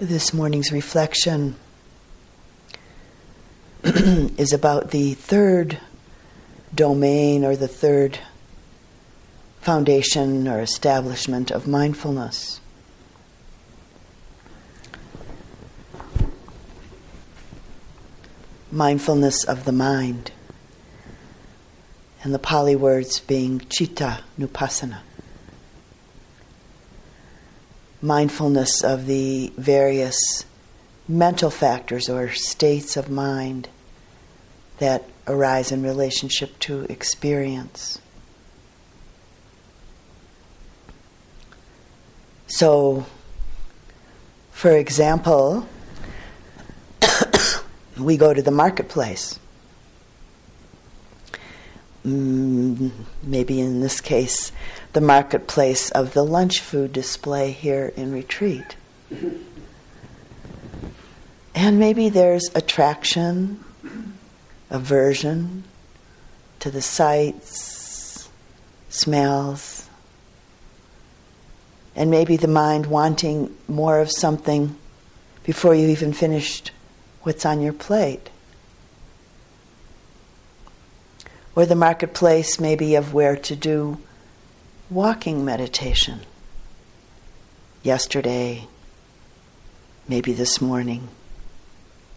This morning's reflection is about the third domain or the third foundation or establishment of mindfulness. Mindfulness of the mind. And the Pali words being chitta nupassana mindfulness of the various mental factors or states of mind that arise in relationship to experience. So, for example, we go to the marketplace. Mm, maybe in this case, the marketplace of the lunch food display here in retreat. And maybe there's attraction, aversion to the sights, smells, and maybe the mind wanting more of something before you even finished what's on your plate. Or the marketplace, maybe, of where to do walking meditation. Yesterday, maybe this morning,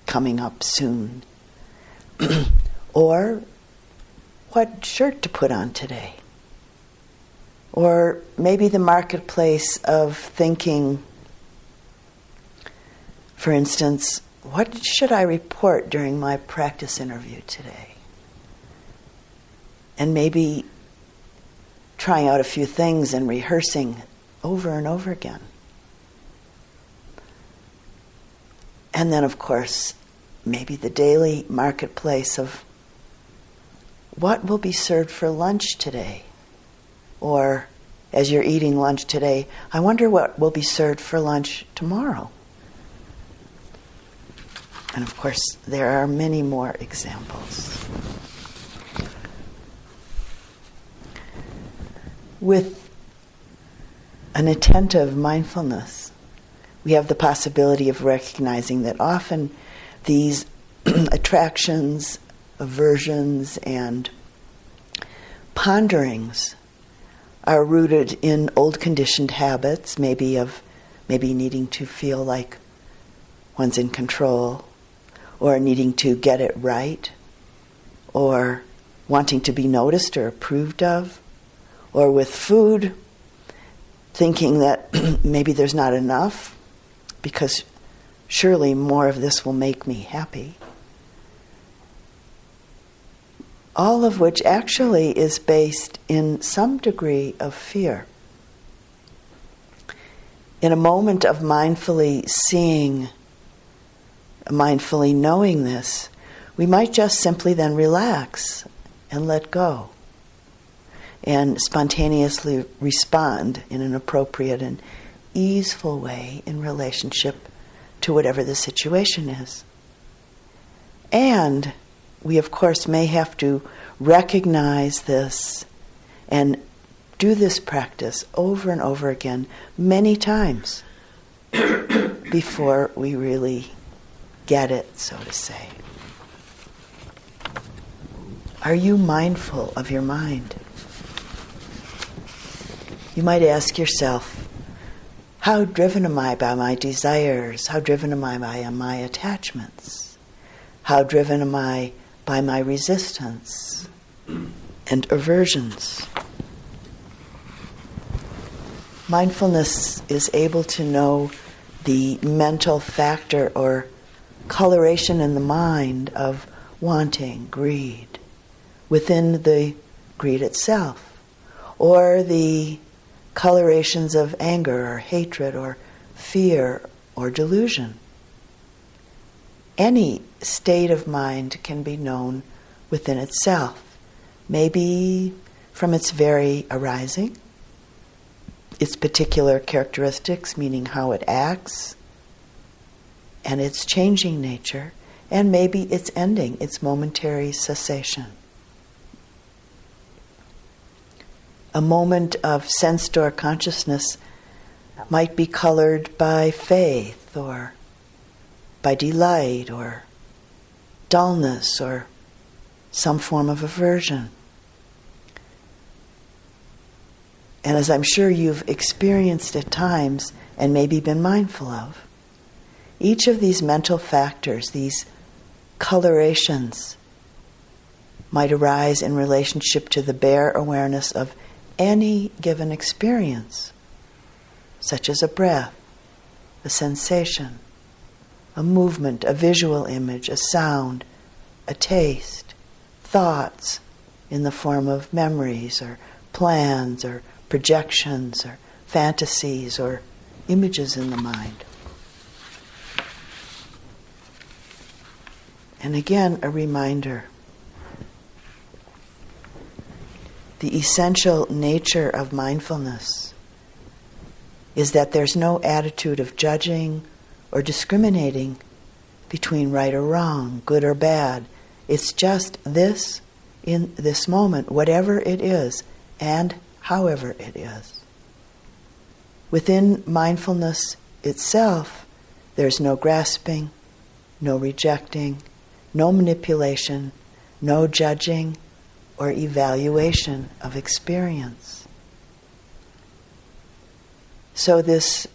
coming up soon. or what shirt to put on today. Or maybe the marketplace of thinking, for instance, what should I report during my practice interview today? And maybe trying out a few things and rehearsing over and over again. And then, of course, maybe the daily marketplace of what will be served for lunch today? Or as you're eating lunch today, I wonder what will be served for lunch tomorrow. And of course, there are many more examples. With an attentive mindfulness, we have the possibility of recognizing that often these attractions, aversions, and ponderings are rooted in old conditioned habits, maybe of maybe needing to feel like one's in control, or needing to get it right, or wanting to be noticed or approved of, or with food, thinking that maybe there's not enough because surely more of this will make me happy. All of which actually is based in some degree of fear. In a moment of mindfully seeing, mindfully knowing this, we might just simply then relax and let go and spontaneously respond in an appropriate and easeful way in relationship to whatever the situation is. And we, of course, may have to recognize this and do this practice over and over again many times before we really get it, so to say. Are you mindful of your mind? You might ask yourself, how driven am I by my desires? How driven am I by my attachments? How driven am I by my resistance and aversions? Mindfulness is able to know the mental factor or coloration in the mind of wanting, greed, within the greed itself, or the colorations of anger or hatred or fear or delusion. Any state of mind can be known within itself, maybe from its very arising, its particular characteristics, meaning how it acts, and its changing nature, and maybe its ending, its momentary cessation. A moment of sense door consciousness might be colored by faith or by delight or dullness or some form of aversion. And as I'm sure you've experienced at times and maybe been mindful of, each of these mental factors, these colorations, might arise in relationship to the bare awareness of any given experience, such as a breath, a sensation, a movement, a visual image, a sound, a taste, thoughts in the form of memories or plans or projections or fantasies or images in the mind. And again, a reminder the essential nature of mindfulness is that there's no attitude of judging or discriminating between right or wrong, good or bad. It's just this in this moment, whatever it is, and however it is. Within mindfulness itself, there's no grasping, no rejecting, no manipulation, no judging or evaluation of experience. So, this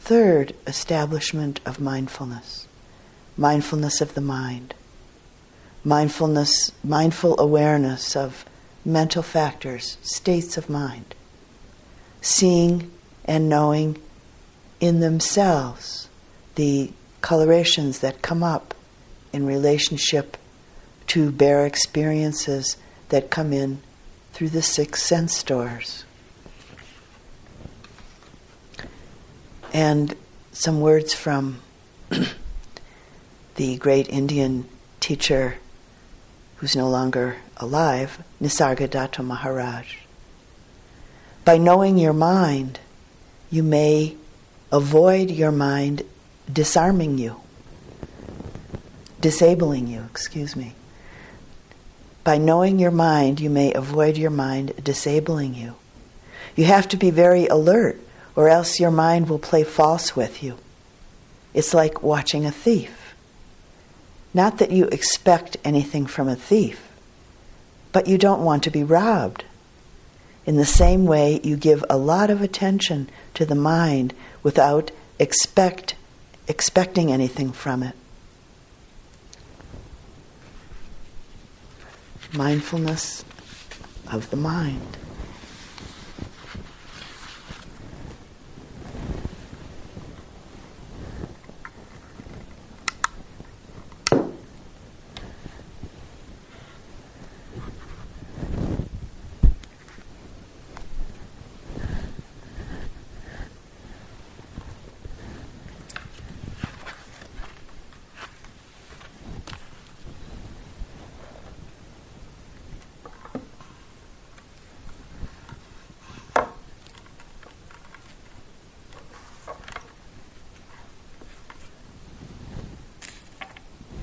third establishment of mindfulness, mindfulness of the mind, mindfulness, mindful awareness of mental factors, states of mind, seeing and knowing in themselves the colorations that come up in relationship to bare experiences that come in through the six sense doors. And some words from the great Indian teacher who's no longer alive, Nisargadatta Maharaj. By knowing your mind, you may avoid your mind disarming you disabling you, excuse me. By knowing your mind, you may avoid your mind disabling you. You have to be very alert, or else your mind will play false with you. It's like watching a thief. Not that you expect anything from a thief, but you don't want to be robbed. In the same way, you give a lot of attention to the mind without expect, expecting anything from it. Mindfulness of the mind.